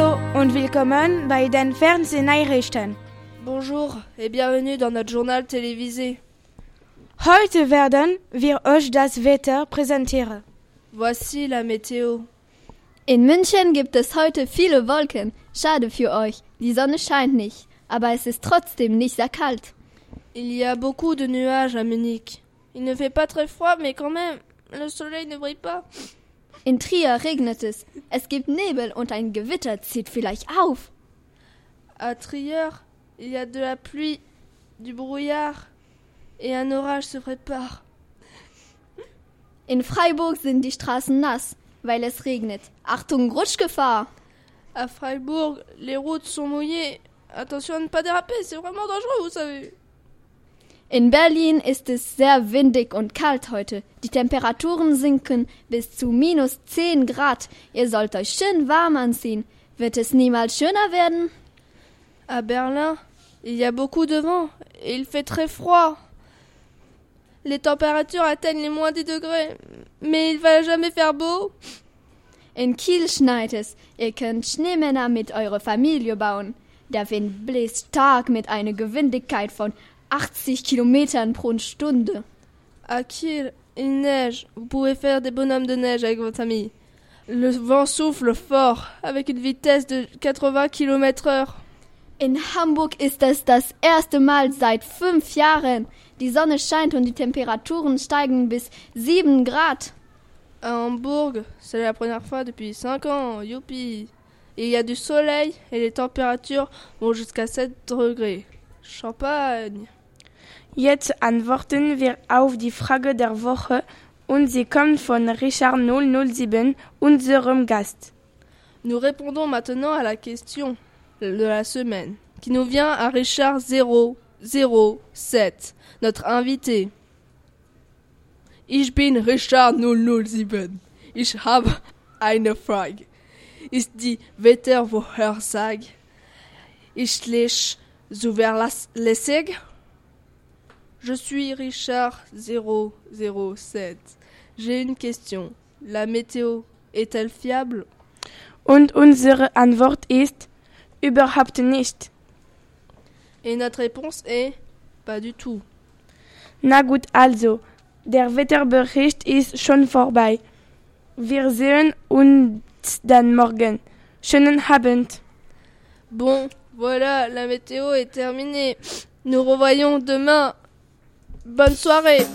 und willkommen bei den Fernsehnachrichten. Bonjour et bienvenue dans notre journal télévisé. Heute werden wir euch das Wetter präsentieren. Voici la météo. In München gibt es heute viele Wolken. Schade für euch. Die Sonne scheint nicht. Aber es ist trotzdem nicht sehr kalt. Il y a beaucoup de nuages à Munich. Il ne fait pas très froid, mais quand même, le soleil ne brille pas. In Trier regnet es. Es gibt Nebel und ein Gewitter zieht vielleicht auf. À Trier, il y a de la pluie, du brouillard et un orage se prépare. In Freiburg sind die Straßen nass, weil es regnet. Achtung, Rutschgefahr! À Freiburg, les routes sont mouillées. Attention à ne pas déraper, c'est vraiment dangereux, vous savez. In Berlin ist es sehr windig und kalt heute. Die Temperaturen sinken bis zu minus 10 Grad. Ihr sollt euch schön warm anziehen. Wird es niemals schöner werden? À Berlin, il y a beaucoup de vent et il fait très froid. Les températures atteignent les moins 10 degrés, mais il va jamais faire beau. In Kiel schneit es. Ihr könnt Schneemänner mit eurer Familie bauen. Der Wind bläst stark mit einer Gewindigkeit von 80 Kilometern pro Stunde. À Kiel, il neige. Vous pouvez faire des bonhommes de neige avec votre famille. Le vent souffle fort, avec une vitesse de 80 km heure. In Hamburg ist es das erste Mal seit fünf Jahren. Die Sonne scheint und die Temperaturen steigen bis 7 Grad. À Hambourg, c'est la première fois depuis 5 ans, youpi. Il y a du soleil et les températures vont jusqu'à 7 degrés. Champagne. Jetzt antworten wir auf die der Woche und sie kommt Richard 007, unserem Gast. Nous répondons maintenant à la question de la semaine, qui nous vient à Richard 007, notre invité. Ich bin Richard 007. Ich habe eine Frage. Ist die ich zuverlässig? Je suis Richard 007. J'ai une question. La météo est-elle fiable? Und unsere Antwort ist überhaupt nicht. Et notre réponse est pas du tout. Na gut also, der Wetterbericht ist schon vorbei. Wir sehen uns dann morgen. Schönen Abend. Bon, voilà, la météo est terminée. Nous revoyons demain. Bonne soirée